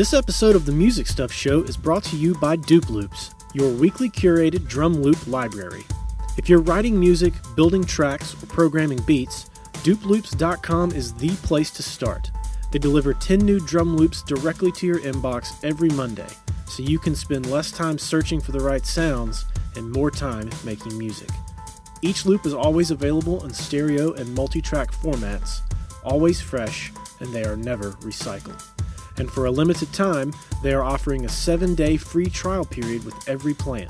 This episode of the Music Stuff Show is brought to you by Dupe Loops, your weekly curated drum loop library. If you're writing music, building tracks, or programming beats, dupeloops.com is the place to start. They deliver 10 new drum loops directly to your inbox every Monday, so you can spend less time searching for the right sounds and more time making music. Each loop is always available in stereo and multi track formats, always fresh, and they are never recycled. And for a limited time, they are offering a seven day free trial period with every plan.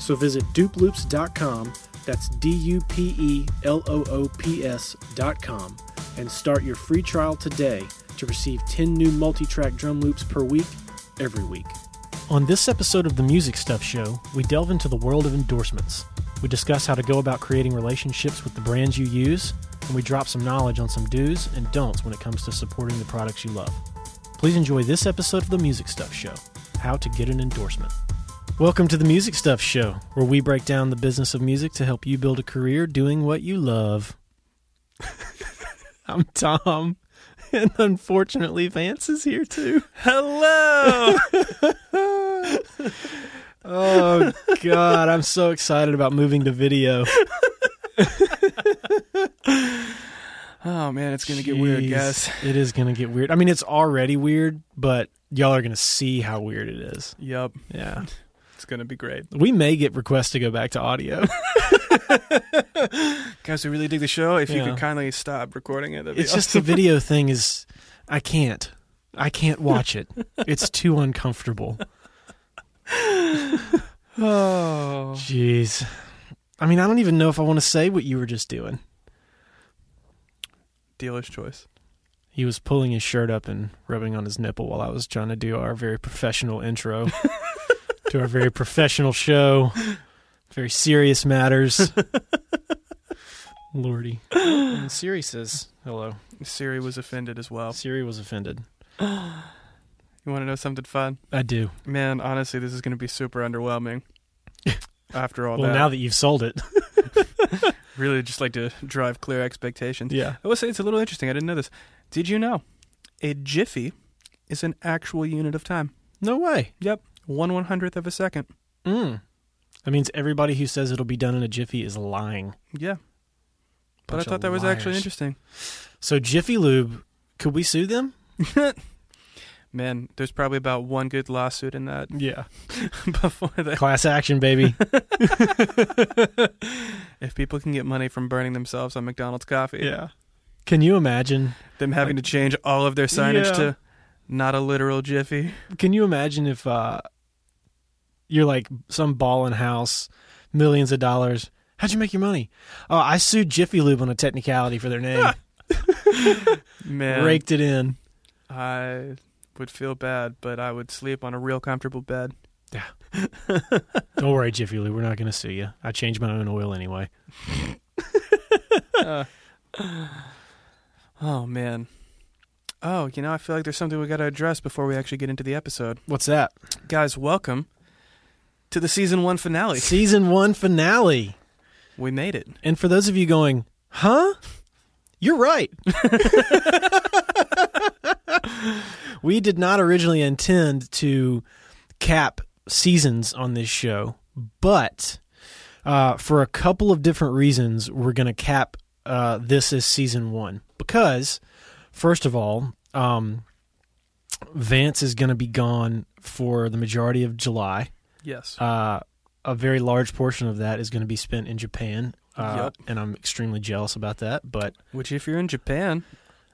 So visit dupeloops.com, that's D U P E L O O P S.com, and start your free trial today to receive 10 new multi track drum loops per week, every week. On this episode of the Music Stuff Show, we delve into the world of endorsements. We discuss how to go about creating relationships with the brands you use, and we drop some knowledge on some do's and don'ts when it comes to supporting the products you love. Please enjoy this episode of the Music Stuff Show How to Get an Endorsement. Welcome to the Music Stuff Show, where we break down the business of music to help you build a career doing what you love. I'm Tom, and unfortunately, Vance is here too. Hello. Oh, God, I'm so excited about moving to video. oh man, it's gonna get weird, Jeez, guys. It is going to get weird. I mean, it's already weird, but y'all are going to see how weird it is. Yep, Yeah. it's gonna be great, We may get requests to go back to audio. guys. We really dig the show. If you could kindly stop recording it, that'd be it's just the video thing is I can't. I can't watch it. It's too uncomfortable. oh, Jeez. I mean, I don't even know if I want to say what you were just doing. Dealer's choice. He was pulling his shirt up and rubbing on his nipple while I was trying to do our very professional intro to our very professional show. Very serious matters. Lordy. And Siri says hello. Siri was offended as well. Siri was offended. You want to know something fun? I do. Man, honestly, this is gonna be super underwhelming. After all that. well, that, now that you've sold it. Really just like to drive clear expectations. Yeah. I will say it's a little interesting. I didn't know this. Did you know a jiffy is an actual unit of time? No way. Yep, one one hundredth of a second. Mm. That means everybody who says it'll be done in a jiffy is lying. Yeah. But I thought that was actually interesting. So Jiffy Lube, could we sue them? Man, there's probably about one good lawsuit in that Yeah. before that. Class action, baby. If people can get money from burning themselves on McDonald's coffee, yeah. Can you imagine? them having to change all of their signage Yeah. to not a literal jiffy. Can you imagine if uh, you're like some ballin' house, millions of dollars? How'd you make your money? Oh, I sued Jiffy Lube on a technicality for their name. Man, Raked it in. I would feel bad, but I would sleep on a real comfortable bed. Yeah. Don't worry, Jiffy Lube. We're not going to sue you. I changed my own oil anyway. Uh, oh man. Oh, you know, I feel like there's something we got to address before we actually get into the episode. What's that? Guys, welcome to the season one finale. Season one finale. We made it. And for those of you going, huh? You're right. we did not originally intend to cap seasons on this show, but uh, for a couple of different reasons, we're going to cap uh, this as season one. Because, first of all, um, Vance is going to be gone for the majority of July. Yes. Uh, a very large portion of that is going to be spent in Japan. Uh, Yep. And I'm extremely jealous about that. But Which, if you're in Japan,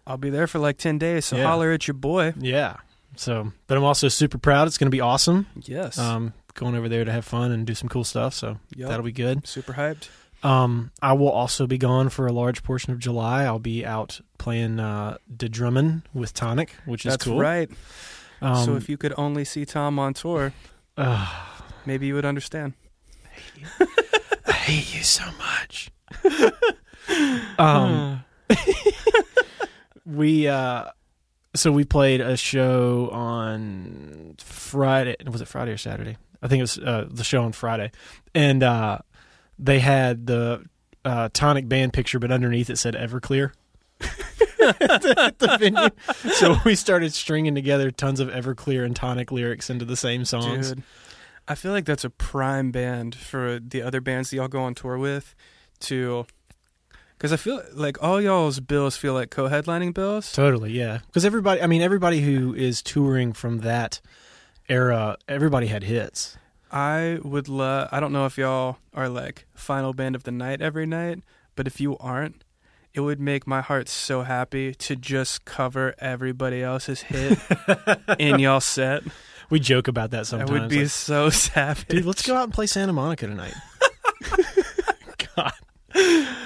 I'll be there for like 10 days, so Yeah. holler at your boy. yeah. So, but I'm also super proud. It's going to be awesome. Yes. Um, going over there to have fun and do some cool stuff. So Yup. that'll be good. Super hyped. Um, I will also be gone for a large portion of July. I'll be out playing uh, De Drummond with Tonic, which is That's cool. right. Um, so if you could only see Tom on tour, uh, maybe you would understand. I hate you so much. um, we uh so we played a show on Friday. Was it Friday or Saturday? I think it was uh, the show on Friday, and uh, they had the uh, Tonic band picture, but underneath it said Everclear. at the venue. So we started stringing together tons of Everclear and Tonic lyrics into the same songs. Dude, I feel like that's a prime band for the other bands that y'all go on tour with to. Because I feel like all y'all's bills feel like co headlining bills. Totally, yeah. Because everybody, I mean, everybody who is touring from that era, everybody had hits. I would love. I don't know if y'all are like final band of the night every night, but if you aren't, it would make my heart so happy to just cover everybody else's hit in y'all set. We joke about that sometimes. I would be like, so savage. Dude, let's go out and play Santa Monica tonight.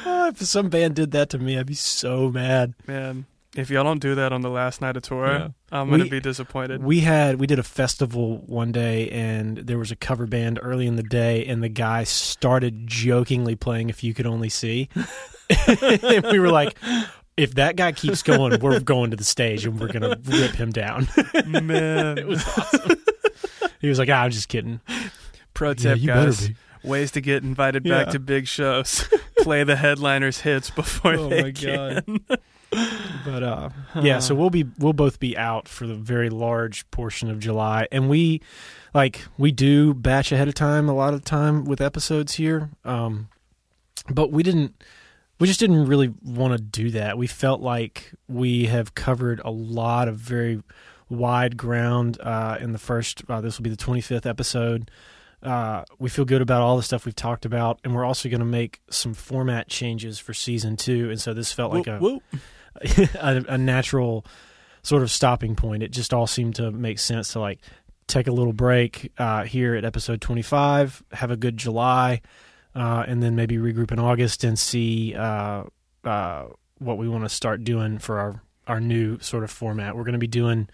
Oh, if some band did that to me, I'd be so mad. Man, if y'all don't do that on the last night of tour, Yeah. I'm gonna We- be disappointed. We had we did a festival one day and there was a cover band early in the day and the guy started jokingly playing if you could only see. and we were like if that guy keeps going, we're going to the stage and we're gonna rip him down. Man, it was awesome. he was like, ah, I'm just kidding. pro tip, better guys. Ways to get invited back to big shows. Play the headliners' hits before Oh they my can. But uh, yeah, so we'll be we'll both be out for the very large portion of July, and we like we do batch ahead of time a lot of the time with episodes here, um, but we didn't. We just didn't really want to do that. We felt like we have covered a lot of very wide ground uh, in the first. Uh, this will be the twenty fifth episode. Uh, we feel good about all the stuff we've talked about, and we're also going to make some format changes for season two. And so this felt like a Whoop, whoop. a, a natural sort of stopping point. It just all seemed to make sense to like take a little break uh, here at episode 25, have a good July, uh, and then maybe regroup in August and see uh, uh, what we want to start doing for our our new sort of format. We're going to be doing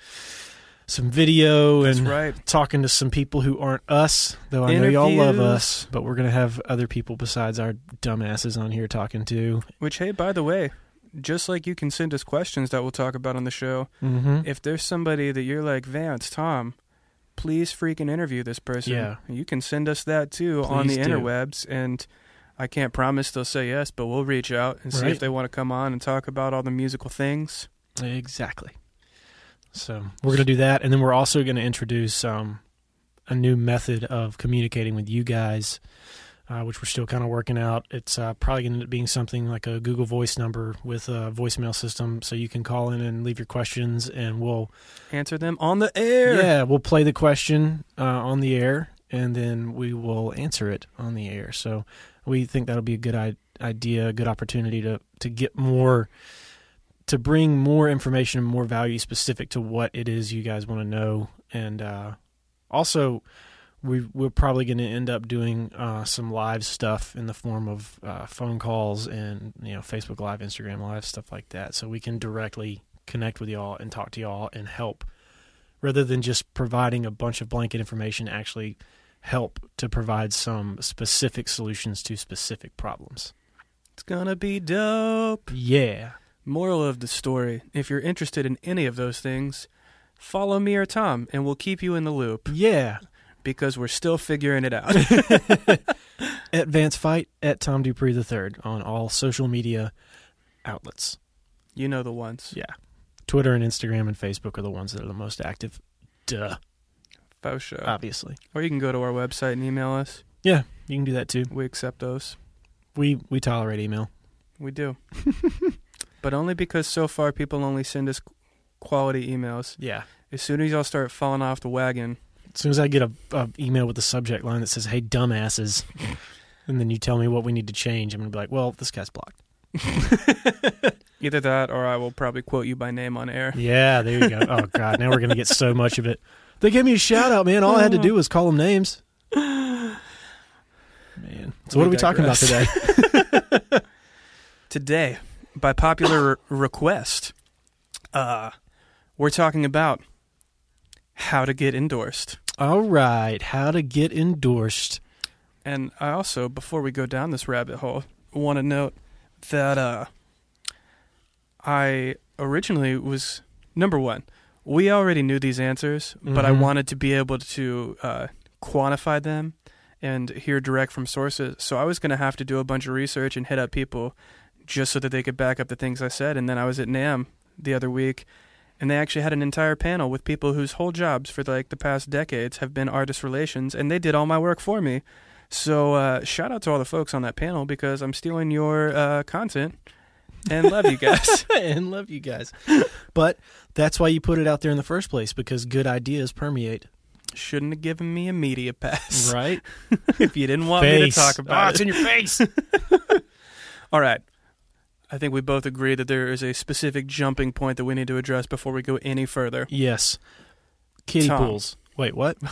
some video That's and right. talking to some people who aren't us, though I know y'all love us, but we're going to have other people besides our dumbasses on here talking to. Which, hey, by the way, just like you can send us questions that we'll talk about on the show, Mm-hmm. if there's somebody that you're like, Vance, Tom, please freaking interview this person. Yeah. You can send us that too on the Please do. interwebs. And I can't promise they'll say yes, but we'll reach out and see Right. if they want to come on and talk about all the musical things. Exactly. So we're going to do that, and then we're also going to introduce um, a new method of communicating with you guys, uh, which we're still kind of working out. It's uh, probably going to end up being something like a Google Voice number with a voicemail system, so you can call in and leave your questions, and we'll Answer them on the air. yeah we'll play the question uh, on the air, and then we will answer it on the air. So we think that'll be a good idea, a good opportunity to to get more to bring more information and more value specific to what it is you guys want to know. And uh, also we, we're probably going to end up doing uh, some live stuff in the form of uh, phone calls and you know facebook live instagram live stuff like that. So we can directly connect with y'all and talk to y'all and help rather than just providing a bunch of blanket information actually help to provide some specific solutions to specific problems. It's gonna be dope. yeah Moral of the story if you're interested in any of those things, follow me or Tom, and we'll keep you in the loop yeah because we're still figuring it out. at Vance Fight at Tom Dupree the third on all social media outlets. you know the ones. Yeah, Twitter and Instagram and Facebook are the ones that are the most active. Duh, Faux show. obviously. or you can go to our website and email us. Yeah, you can do that too. We accept those. We we tolerate email. We do. but only because so far people only send us quality emails. Yeah. As soon as y'all start falling off the wagon, As soon as I get a, a email with the subject line that says "Hey dumbasses," and then you tell me what we need to change, I'm gonna be like, "Well, this guy's blocked." either that or I will probably quote you by name on air. Yeah, there you go. oh God, now we're gonna get so much of it. They gave me a shout out, man. All I had to do was call them names. Man, so what are we talking about today? Today, by popular request, uh, we're talking about how to get endorsed. All right, how to get endorsed. And I also, before we go down this rabbit hole, want to note that uh, I originally was number one. We already knew these answers, but I Mhm. wanted to be able to uh, quantify them and hear direct from sources. So I was going to have to do a bunch of research and hit up people just so that they could back up the things I said. And then I was at NAMM the other week, and they actually had an entire panel with people whose whole jobs for like the past decades have been artist relations, and they did all my work for me. So uh, shout out to all the folks on that panel because I'm stealing your uh, content and love you guys. and love you guys. But that's why you put it out there in the first place because good ideas permeate. Shouldn't have given me a media pass Right? if you didn't want me to talk about oh, it. it's in your face. All right. I think we both agree that there is a specific jumping point that we need to address before we go any further. yes. Kiddie Tom. pools. Wait, what?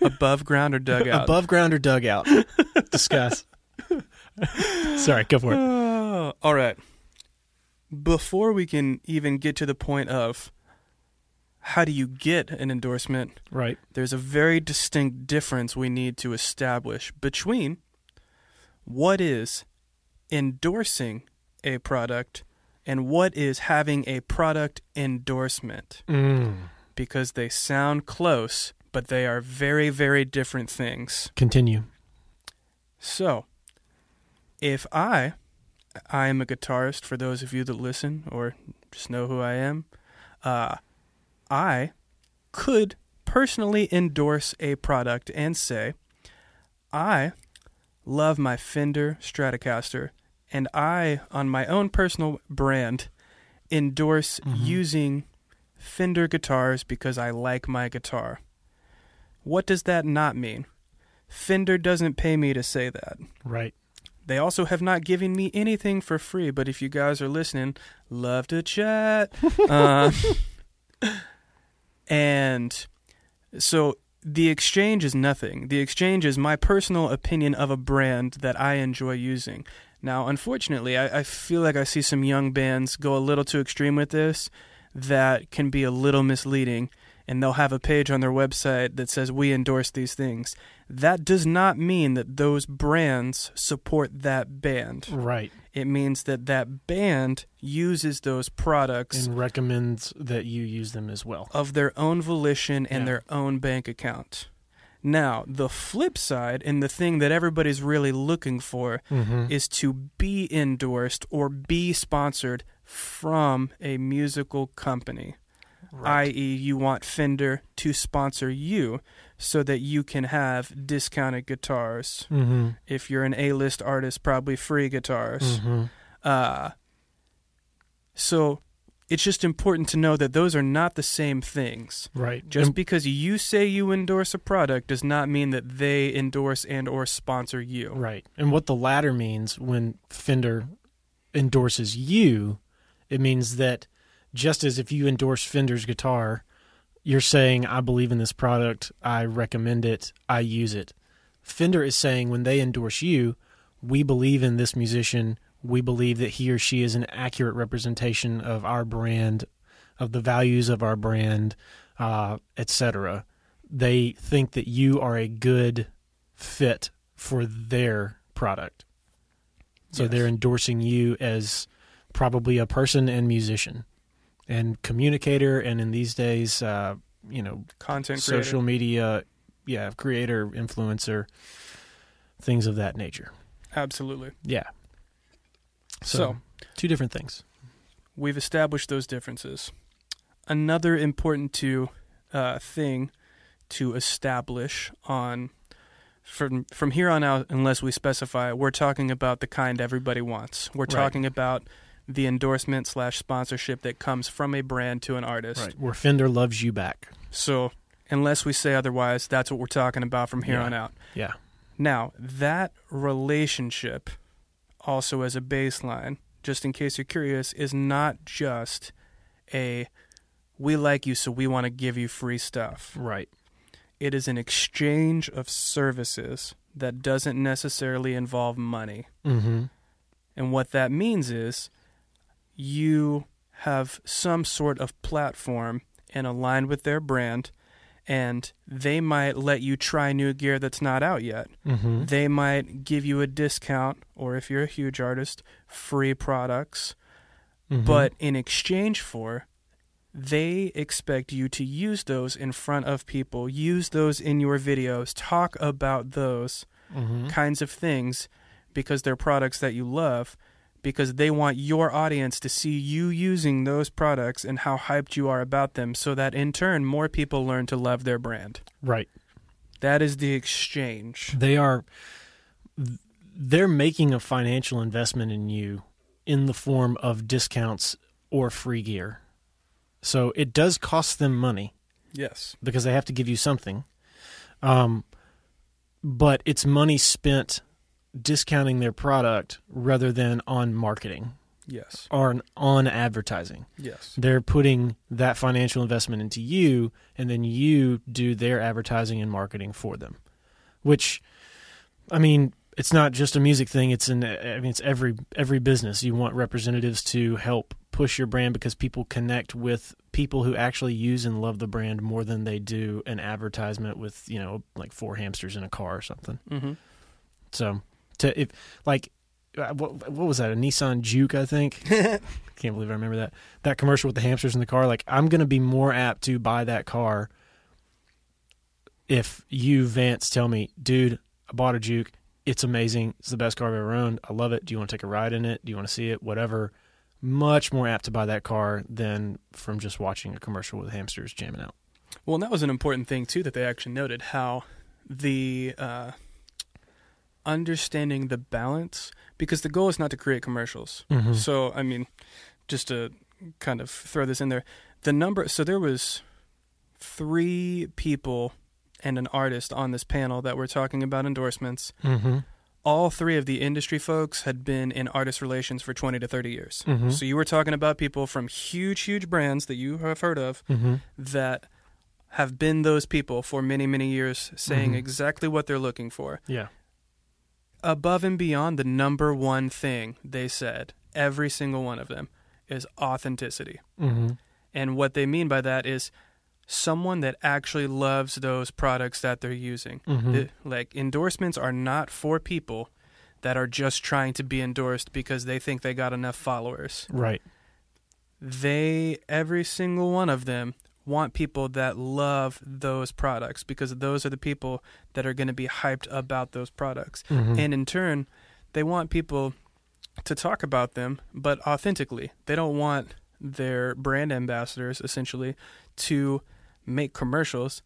Above ground or dugout? Above ground or dugout? Discuss. Sorry, go for it. Oh, all right. Before we can even get to the point of how do you get an endorsement, Right. there's a very distinct difference we need to establish between what is endorsing a product and what is having a product endorsement Mm. because they sound close, but they are very, very different things. Continue. So, if I, I am a guitarist for those of you that listen or just know who I am, uh, I could personally endorse a product and say, I love my Fender Stratocaster, and I, on my own personal brand, endorse Mhm. using Fender guitars because I like my guitar. What does that not mean? Fender doesn't pay me to say that. Right. They also have not given me anything for free, but if you guys are listening, love to chat. uh, and so the exchange is nothing. The exchange is my personal opinion of a brand that I enjoy using. Now, unfortunately, I, I feel like I see some young bands go a little too extreme with this that can be a little misleading. And they'll have a page on their website that says, We endorse these things. That does not mean that those brands support that band. Right. It means that that band uses those products And recommends that you use them as well. of their own volition and Yeah. their own bank account. Now, the flip side, and the thing that everybody's really looking for, Mm-hmm. is to be endorsed or be sponsored from a musical company. Right. i.e., you want Fender to sponsor you so that you can have discounted guitars. mm-hmm. If you're an A list artist, probably free guitars. Mm-hmm. Uh, so it's just important to know that those are not the same things. Right. Just And- because you say you endorse a product does not mean that they endorse and or sponsor you. Right. And what the latter means when Fender endorses you, it means that just as if you endorse Fender's guitar, you're saying, I believe in this product, I recommend it, I use it. Fender is saying when they endorse you, we believe in this musician, we believe that he or she is an accurate representation of our brand, of the values of our brand, uh, etc. They think that you are a good fit for their product. So Yes. they're endorsing you as probably a person and musician and communicator and in these days uh, you know Content creator. social media yeah creator influencer things of that nature Absolutely. yeah so, So, two different things we've established those differences. Another important to uh, thing to establish on from from here on out, unless we specify, we're talking about the kind everybody wants. We're Right. talking about the endorsement slash sponsorship that comes from a brand to an artist. right where fender loves you back So unless we say otherwise, that's what we're talking about from here Yeah. on out. yeah Now, that relationship, also as a baseline, just in case you're curious, is not just a we like you, so we want to give you free stuff. right It is an exchange of services that doesn't necessarily involve money. mm-hmm And what that means is you have some sort of platform and align with their brand, and they might let you try new gear that's not out yet. mm-hmm They might give you a discount, or if you're a huge artist, free products. Mm-hmm. But in exchange for, they expect you to use those in front of people, use those in your videos, talk about those mm-hmm. kinds of things because they're products that you love because they want your audience to see you using those products and how hyped you are about them so that in turn more people learn to love their brand. Right. That is the exchange. They are they're making a financial investment in you in the form of discounts or free gear. So it does cost them money Yes. because they have to give you something. Um, but it's money spent discounting their product rather than on marketing Yes. or on advertising. Yes. They're putting that financial investment into you, and then you do their advertising and marketing for them. Which, I mean, it's not just a music thing. It's in. I mean, it's every every business. You want representatives to help push your brand because people connect with people who actually use and love the brand more than they do an advertisement with you know like four hamsters in a car or something. Mm-hmm. So to if like uh, what what was that? A Nissan Juke I think? Can't believe I remember that. That commercial with the hamsters in the car. Like I'm gonna be more apt to buy that car if you Vance tell me dude I bought a Juke. It's amazing. It's the best car I've ever owned. I love it. Do you want to take a ride in it? Do you want to see it? Whatever. Much more apt to buy that car than from just watching a commercial with hamsters jamming out. Well, and that was an important thing too that they actually noted how the uh, understanding the balance because the goal is not to create commercials. mm-hmm. So, I mean, just to kind of throw this in there, the number. So there was three people and an artist on this panel that were talking about endorsements. Mm-hmm. All three of the industry folks had been in artist relations for 20 to 30 years. Mm-hmm. So you were talking about people from huge, huge brands that you have heard of Mm-hmm. that have been those people for many, many years, saying Mhm. exactly what they're looking for. yeah Above and beyond, the number one thing they said, every single one of them, is authenticity. mm-hmm. And what they mean by that is someone that actually loves those products that they're using. Mm-hmm. The- like, endorsements are not for people that are just trying to be endorsed because they think they got enough followers. right they every single one of them want people that love those products because those are the people that are going to be hyped about those products mm-hmm. and in turn they want people to talk about them but authentically they don't want their brand ambassadors essentially to make commercials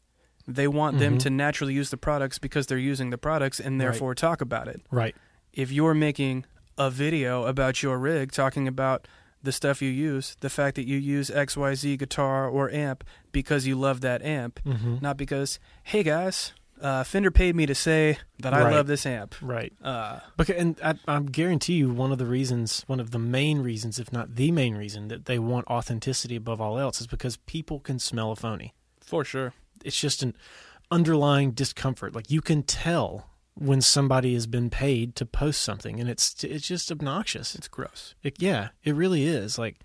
they want them Mhm. to naturally use the products because they're using the products and Right. therefore talk about it right if you're making a video about your rig talking about the stuff you use, the fact that you use XYZ guitar or amp because you love that amp, mm-hmm. not because, hey guys, uh, Fender paid me to say that I Right. love this amp. right Uh, Because, and I, I guarantee you, one of the reasons, one of the main reasons, if not the main reason, that they want authenticity above all else is because people can smell a phony. for sure. It's just an underlying discomfort. Like you can tell when somebody has been paid to post something, and it's it's just obnoxious. It's gross. It, yeah, it really is. Like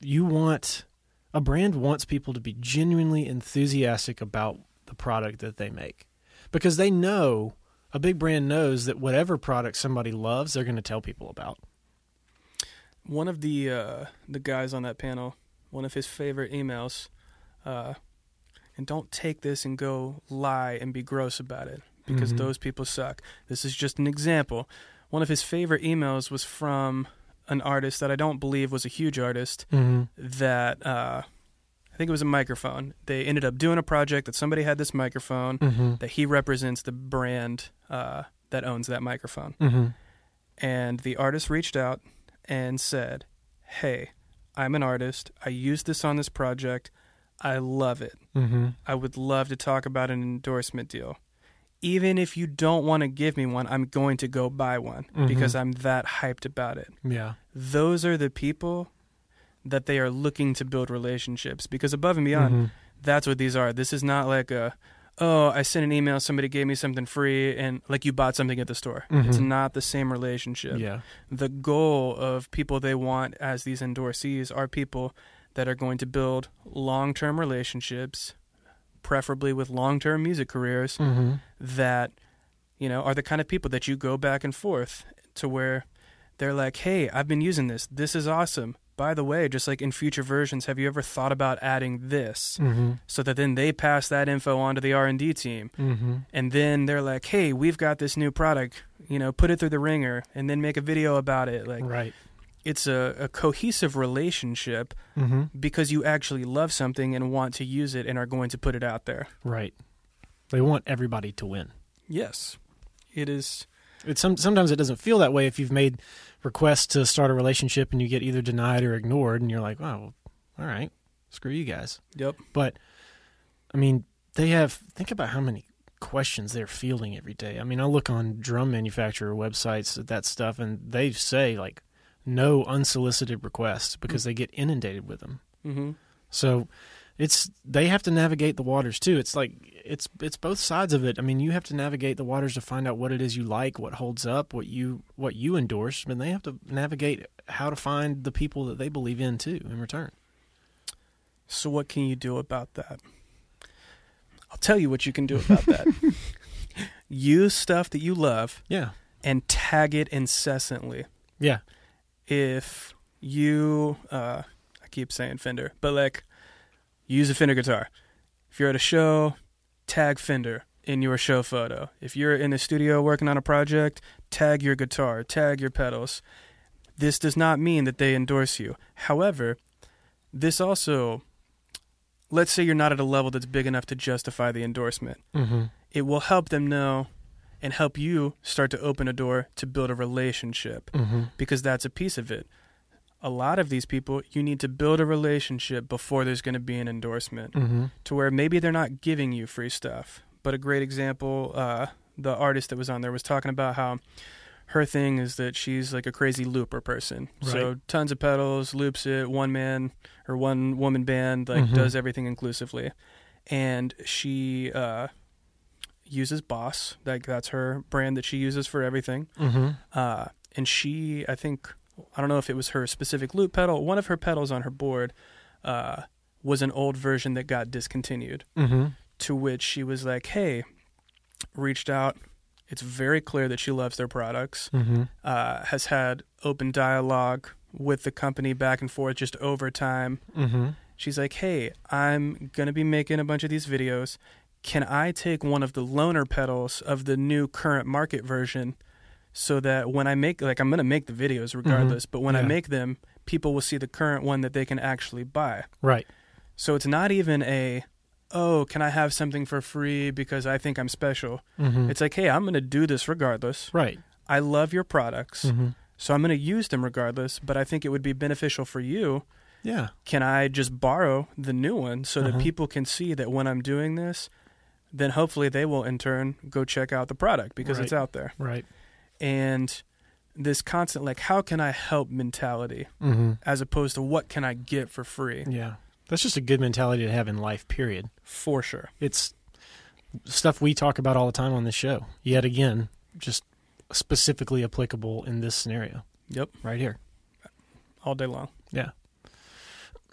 you want a brand wants people to be genuinely enthusiastic about the product that they make because they know a big brand knows that whatever product somebody loves, they're going to tell people about. One of the uh, the guys on that panel, one of his favorite emails, uh, and don't take this and go lie and be gross about it because Mhm. those people suck. This is just an example. One of his favorite emails was from an artist that I don't believe was a huge artist Mm-hmm. that uh, I think it was a microphone. They ended up doing a project that somebody had this microphone Mm-hmm. that he represents the brand uh, that owns that microphone. Mm-hmm. And the artist reached out and said, Hey, I'm an artist. I used this on this project. I love it. Mm-hmm. I would love to talk about an endorsement deal. Even if you don't want to give me one, I'm going to go buy one Mhm. because I'm that hyped about it. Yeah. Those are the people that they are looking to build relationships because above and beyond, Mhm. that's what these are. This is not like a, oh, I sent an email, somebody gave me something free, and like you bought something at the store. It's Mhm. not the same relationship. Yeah. The goal of people they want as these endorsees are people that are going to build long term relationships, preferably with long term music careers, Mm-hmm. that, you know, are the kind of people that you go back and forth to where they're like, hey, I've been using this. This is awesome. By the way, just like in future versions, have you ever thought about adding this? Mm-hmm. So that then they pass that info on to the R and D team, Mm-hmm. and then they're like, "Hey, we've got this new product. You know, put it through the ringer, and then make a video about it." Like Right. It's a, a cohesive relationship Mm-hmm. because you actually love something and want to use it and are going to put it out there. Right. They want everybody to win. Yes, it is. It's some sometimes it doesn't feel that way if you've made requests to start a relationship and you get either denied or ignored, and you're like, "Oh, all right, screw you guys." Yep. But I mean, they have think about how many questions they're fielding every day. I mean, I look on drum manufacturer websites at that stuff, and they say like no unsolicited requests because they get inundated with them. Mm-hmm. So it's they have to navigate the waters too. It's like it's it's both sides of it. I mean, you have to navigate the waters to find out what it is you like, what holds up, what you what you endorse, but they have to navigate how to find the people that they believe in too in return. So what can you do about that? I'll tell you what you can do about that. Use stuff that you love Yeah. and tag it incessantly. Yeah. If you, uh, I keep saying Fender, but like, use a Fender guitar. If you're at a show, tag Fender in your show photo. If you're in the studio working on a project, tag your guitar, tag your pedals. This does not mean that they endorse you. However, this also, let's say you're not at a level that's big enough to justify the endorsement Mm-hmm. it will help them know and help you start to open a door to build a relationship Mm-hmm. because that's a piece of it. A lot of these people, you need to build a relationship before there's going to be an endorsement Mm-hmm. to where maybe they're not giving you free stuff. But a great example, uh, the artist that was on there was talking about how her thing is that she's like a crazy looper person. So tons of pedals, loops it, one man or one woman band, like Mhm. does everything inclusively. And she uh, uses Boss, like that's her brand that she uses for everything. Mm-hmm. Uh, and she, I think, I don't know if it was her specific loop pedal. One of her pedals on her board uh, was an old version that got discontinued. Mm-hmm. To which she was like, "Hey," reached out. It's very clear that she loves their products. Mm-hmm. Uh, has had open dialogue with the company back and forth just over time. Mm-hmm. She's like, "Hey, I'm gonna be making a bunch of these videos. Can I take one of the loaner pedals of the new current market version, so that when I make like I'm gonna make the videos regardless, but when I Mm-hmm. Make them, people will see the current one that they can actually buy. Right. So it's not even a, oh, can I have something for free because I think I'm special. Mm-hmm. It's like, hey, I'm gonna do this regardless. right. I love your products, Mm-hmm. so I'm gonna use them regardless. But I think it would be beneficial for you Yeah. can I just borrow the new one so Uh-huh. that people can see that when I'm doing this, then hopefully they will in turn go check out the product because it's out there. Right. And this constant like how can I help mentality Mm-hmm. as opposed to what can I get for free? Yeah. That's just a good mentality to have in life. Period. For sure. It's stuff we talk about all the time on this show. Yet again, just specifically applicable in this scenario Yep. right here. All day long. Yeah.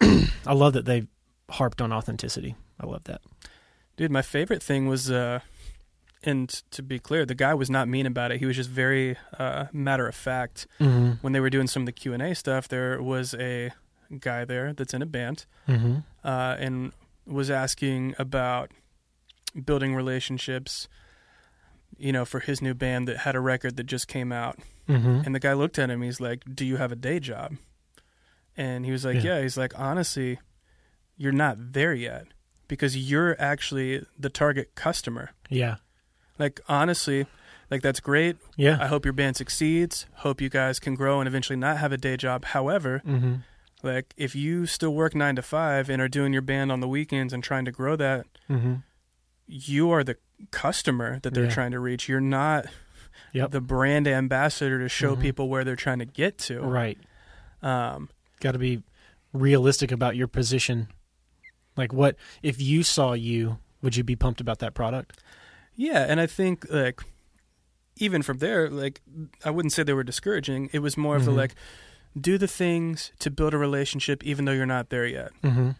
I love that they harped on authenticity. I love that. Dude, my favorite thing was uh and to be clear, the guy was not mean about it. He was just very uh matter of fact. Mm-hmm. When they were doing some of the Q&A stuff, there was a guy there that's in a band Mm-hmm. uh, and was asking about building relationships, you know, for his new band that had a record that just came out. Mm-hmm. And the guy looked at him. He's like, "Do you have a day job?" And he was like, Yeah. "Yeah." He's like, "Honestly, you're not there yet because you're actually the target customer. Yeah. Like honestly." Like that's great. Yeah. I hope your band succeeds. Hope you guys can grow and eventually not have a day job. However, mm-hmm. like if you still work 9 to 5 and are doing your band on the weekends and trying to grow that, Mm-hmm. you are the customer that they're Yeah. trying to reach. You're not Yep. the brand ambassador to show Mhm. people where they're trying to get to. Right. Um, Got to be realistic about your position. Like, what if you saw you? Would you be pumped about that product? yeah, and I think like even from there, like I wouldn't say they were discouraging. It was more of the Mhm. like do the things to build a relationship even though you're not there yet. Mm-hmm.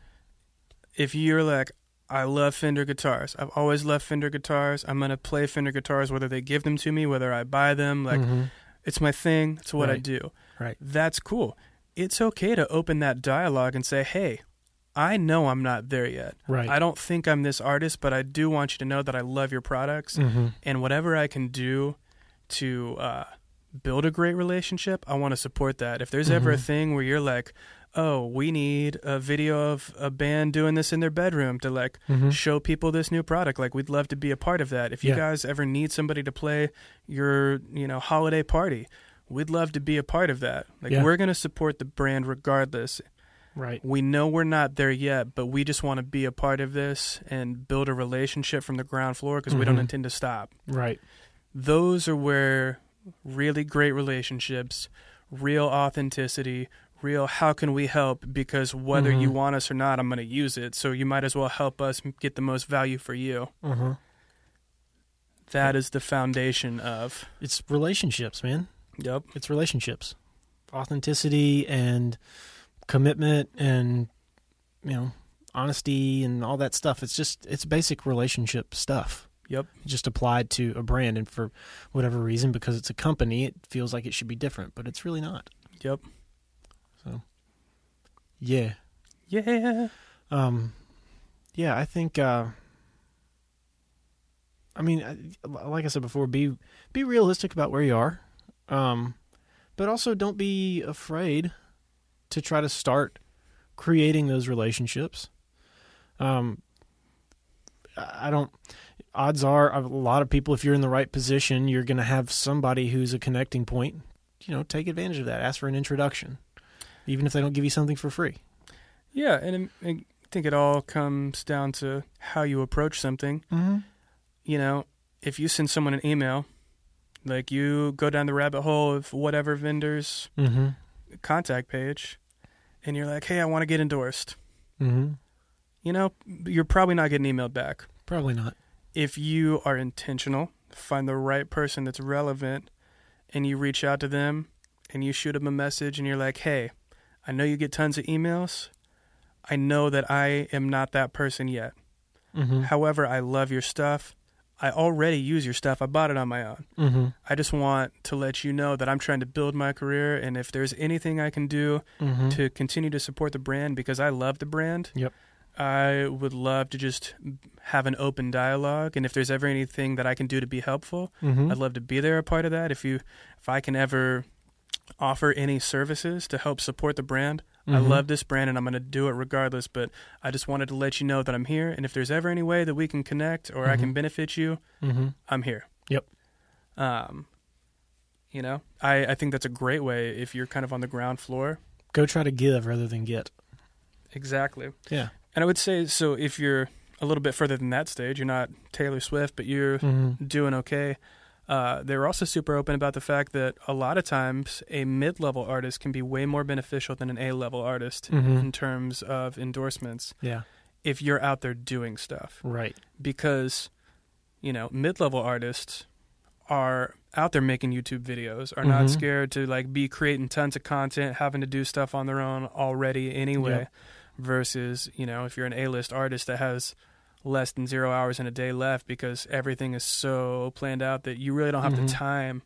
If you're like I love Fender guitars. I've always loved Fender guitars. I'm gonna play Fender guitars whether they give them to me, whether I buy them. Like mm-hmm. it's my thing. It's what I do. Right. That's cool. It's okay to open that dialogue and say, "Hey, I know I'm not there yet. right. I don't think I'm this artist, but I do want you to know that I love your products mm-hmm. and whatever I can do to uh, build a great relationship, I want to support that. If there's ever a Mhm. thing where you're like, "Oh, we need a video of a band doing this in their bedroom to like Mhm. show people this new product," like we'd love to be a part of that. If you Yeah. guys ever need somebody to play your, you know, holiday party, we'd love to be a part of that. Like Yeah. we're going to support the brand regardless. Right. We know we're not there yet, but we just want to be a part of this and build a relationship from the ground floor because we don't Mhm. intend to stop. Right. Those are where really great relationships, real authenticity, real how can we help because whether you Mhm. want us or not, I'm going to use it. So you might as well help us get the most value for you. Huh. That is the foundation of. It's relationships, man. Yep. It's relationships, authenticity and commitment, and you know, honesty and all that stuff. It's just it's basic relationship stuff. Yep. Just applied to a brand, and for whatever reason, because it's a company, it feels like it should be different, but it's really not. Yep. So, yeah. Yeah. Um, yeah, I think. Uh, I mean, I- like I said before, be be realistic about where you are, um, but also don't be afraid to try to start creating those relationships. Um, I don't. Odds are, a lot of people, if you're in the right position, you're going to have somebody who's a connecting point. You know, take advantage of that. Ask for an introduction, even if they don't give you something for free. Yeah. And I I think it all comes down to how you approach something. Mm-hmm. you know, if you send someone an email, like you go down the rabbit hole of whatever vendor's Mm-hmm. contact page, and you're like, hey, I want to get endorsed, Mm-hmm. you know, you're probably not getting emailed back. Probably not. If you are intentional, find the right person that's relevant, and you reach out to them and you shoot them a message, and you're like, hey, I know you get tons of emails. I know that I am not that person yet. Mm-hmm. However, I love your stuff. I already use your stuff. I bought it on my own. Mm-hmm. I just want to let you know that I'm trying to build my career, and if there's anything I can do Mm-hmm. to continue to support the brand because I love the brand, Yep. I would love to just have an open dialogue. And if there's ever anything that I can do to be helpful, mm-hmm. I'd love to be there a part of that. If you, if I can ever offer any services to help support the brand, I Mhm. love this brand and I'm going to do it regardless. But I just wanted to let you know that I'm here, and if there's ever any way that we can connect or I can Mhm. benefit you, Mm-hmm. I'm here. Yep. Um, you know, I, I think that's a great way if you're kind of on the ground floor. Go try to give rather than get. Exactly. Yeah. And I would say so if you're a little bit further than that stage, you're not Taylor Swift, but you're Mm-hmm. doing okay. Uh, they were also super open about the fact that a lot of times a mid-level artist can be way more beneficial than an A-level artist Mhm. in terms of endorsements Yeah. if you're out there doing stuff. Right. because you know mid-level artists are out there making YouTube videos are not Mhm. scared to like be creating tons of content having to do stuff on their own already anyway Yeah. versus you know if you're an A-list artist that has less than 0 hours in a day left because everything is so planned out that you really don't have Mhm. the time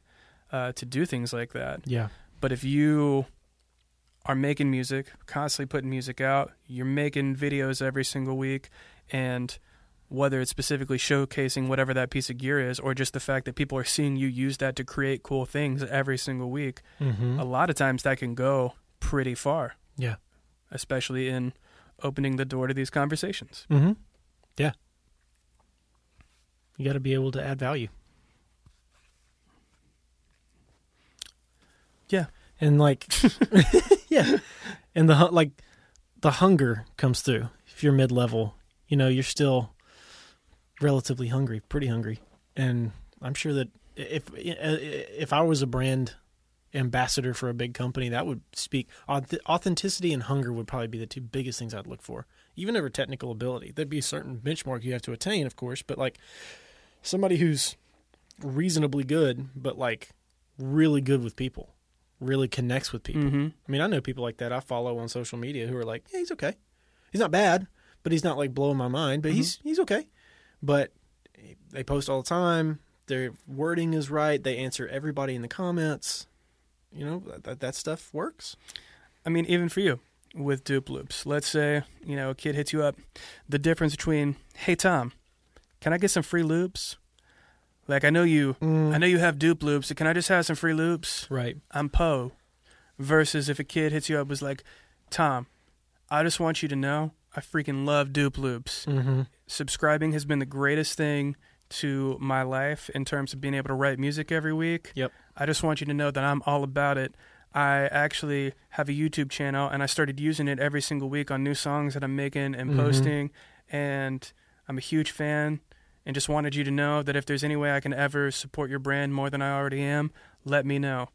uh, to do things like that Yeah. but if you are making music, constantly putting music out, you're making videos every single week, and whether it's specifically showcasing whatever that piece of gear is, or just the fact that people are seeing you use that to create cool things every single week, Mm-hmm. a lot of times that can go pretty far. Yeah. Especially in opening the door to these conversations. Mm-hmm. Yeah. You got to be able to add value. Yeah. And like, yeah, and the like, the hunger comes through. If you're mid level, you know you're still relatively hungry, pretty hungry, and I'm sure that if if I was a brand ambassador for a big company, that would speak authenticity and hunger would probably be the two biggest things I'd look for. Even over technical ability, there'd be a certain benchmark you have to attain, of course, but like somebody who's reasonably good, but like really good with people, really connects with people. Mm-hmm. I mean, I know people like that I follow on social media who are like, yeah, he's okay. He's not bad, but he's not like blowing my mind, but he's he's okay. But they post all the time. Their wording is right. They answer everybody in the comments. You know, that that stuff works. I mean, even for you with dupe loops, let's say, you know, a kid hits you up. The difference between, hey, Tom, can I get some free loops? Like I know you, Mm. I know you have dupe loops. Can I just have some free loops? Right. I'm Poe. Versus if a kid hits you up was like, Tom, I just want you to know I freaking love dupe loops. Mm-hmm. Subscribing has been the greatest thing to my life in terms of being able to write music every week. Yep. I just want you to know that I'm all about it. I actually have a YouTube channel and I started using it every single week on new songs that I'm making and Mhm. posting. And I'm a huge fan and just wanted you to know that if there's any way I can ever support your brand more than I already am, let me know.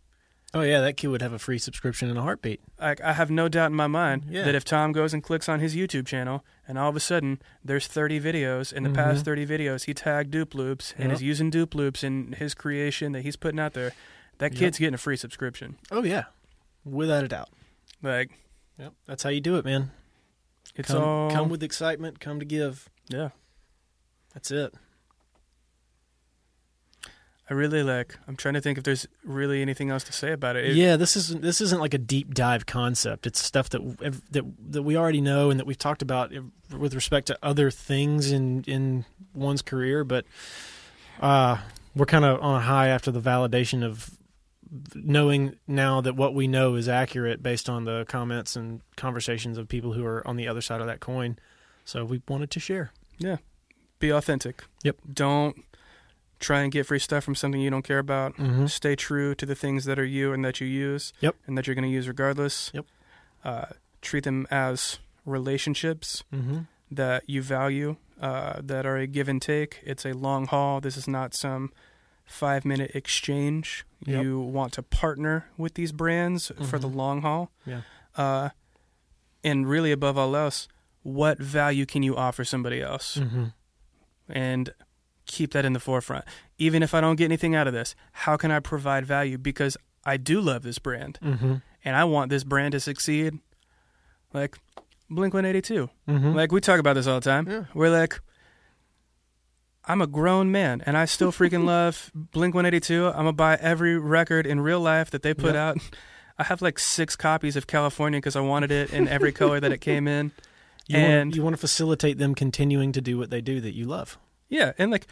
Oh yeah, that kid would have a free subscription in a heartbeat. I, I have no doubt in my mind Yeah. that if Tom goes and clicks on his YouTube channel and all of a sudden there's 30 videos, in the Mhm. past 30 videos he tagged dupe loops and Yep. is using dupe loops in his creation that he's putting out there, that Yep. kid's getting a free subscription. Oh yeah, without a doubt. Like Yep. That's how you do it, man. it's come, all come with excitement. Come to give. yeah. That's it. I really like. I'm trying to think if there's really anything else to say about it. It- yeah, this isn't this isn't like a deep dive concept. It's stuff that that that we already know and that we've talked about with respect to other things in in one's career. But uh, we're kind of on a high after the validation of knowing now that what we know is accurate based on the comments and conversations of people who are on the other side of that coin. So we wanted to share. Yeah. Be authentic. Yep. Don't try and get free stuff from something you don't care about. Mm-hmm. Stay true to the things that are you and that you use. Yep. And that you're going to use regardless. Yep. Uh, treat them as relationships Mm-hmm. that you value, uh, that are a give and take. It's a long haul. This is not some five minute exchange. Yep. You want to partner with these brands for the Mhm. long haul. Yeah. Uh, and really, above all else, what value can you offer somebody else? Mm-hmm. and keep that in the forefront. Even if I don't get anything out of this, how can I provide value? Because I do love this brand Mm-hmm. and I want this brand to succeed. Like Blink 182. Mm-hmm. Like we talk about this all the time. Yeah. We're like, I'm a grown man and I still freaking love Blink 182. I'm going to buy every record in real life that they put Yep. out. I have like six copies of California because I wanted it in every color that it came in. You And- want, you want to facilitate them continuing to do what they do that you love. Yeah, and like,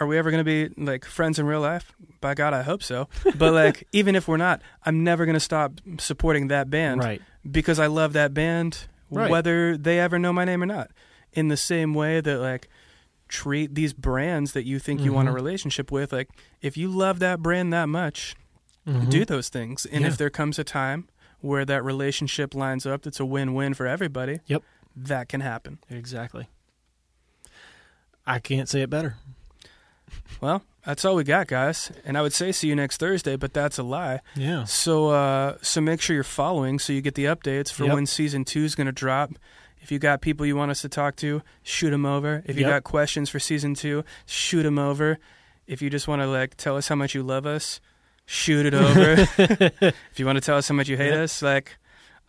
are we ever gonna be like friends in real life? By God, I hope so. But like, even if we're not, I'm never gonna stop supporting that band right. because I love that band, Right. whether they ever know my name or not. In the same way that like, treat these brands that you think you want a Mhm. relationship with. Like, if you love that brand that much, Mhm. do those things. And Yeah. if there comes a time where that relationship lines up, that's a win-win for everybody. Yep. that can happen. Exactly. I can't say it better. Well, that's all we got, guys. And I would say see you next Thursday, but that's a lie. Yeah. So, uh, so make sure you're following so you get the updates for Yep. when season two is going to drop. If you got people you want us to talk to, shoot them over. If you Yep. got questions for season two, shoot them over. If you just want to like tell us how much you love us, shoot it over. if you want to tell us how much you hate Yep. us, like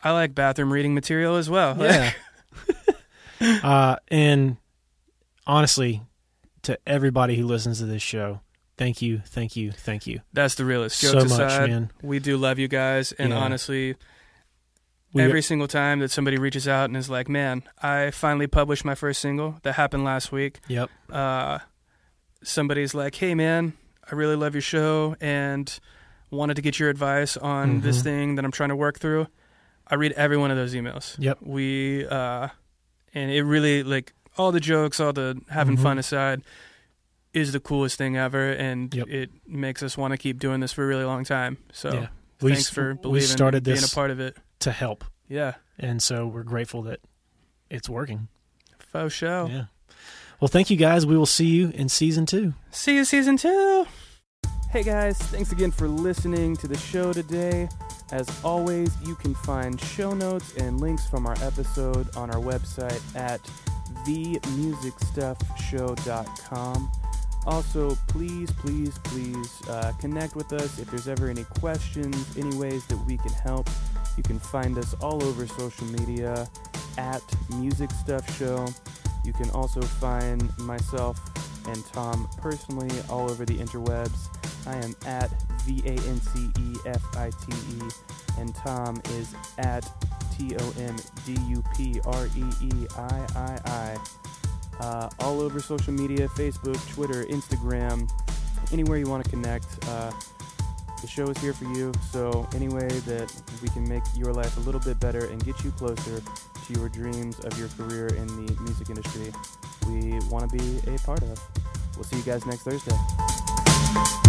I like bathroom reading material as well. Yeah. uh, and honestly, to everybody who listens to this show, thank you, thank you, thank you That's the realest. so Jokes much, aside, man. we do love you guys, and Yeah. honestly, We, every single time that somebody reaches out and is like, "Man, I finally published my first single." That happened last week. yep. Uh, somebody's like, "Hey, man, I really love your show and wanted to get your advice on this Mhm. thing that I'm trying to work through." I read every one of those emails. Yep. We uh, and it really like all the jokes, all the having Mhm. fun aside, is the coolest thing ever, and Yep. it makes us want to keep doing this for a really long time. So yeah. We, thanks for we believing, started being a part of it. To help, Yeah, and so we're grateful that it's working. faux show. Yeah. Well, thank you guys. We will see you in season two. See you season two. Hey guys, thanks again for listening to the show today. As always, you can find show notes and links from our episode on our website at themusicstuffshow.com. Also, please, please, please uh, connect with us if there's ever any questions, any ways that we can help. You can find us all over social media at Music Stuff Show. You can also find myself and Tom personally all over the interwebs. I am at V A N C E F I T E, and Tom is at T O M D U P R E E I I I. Uh, all over social media Facebook, Twitter, Instagram, anywhere you want to connect. Uh, the show is here for you, so any way that we can make your life a little bit better and get you closer to your dreams of your career in the music industry, we want to be a part of. We'll see you guys next Thursday.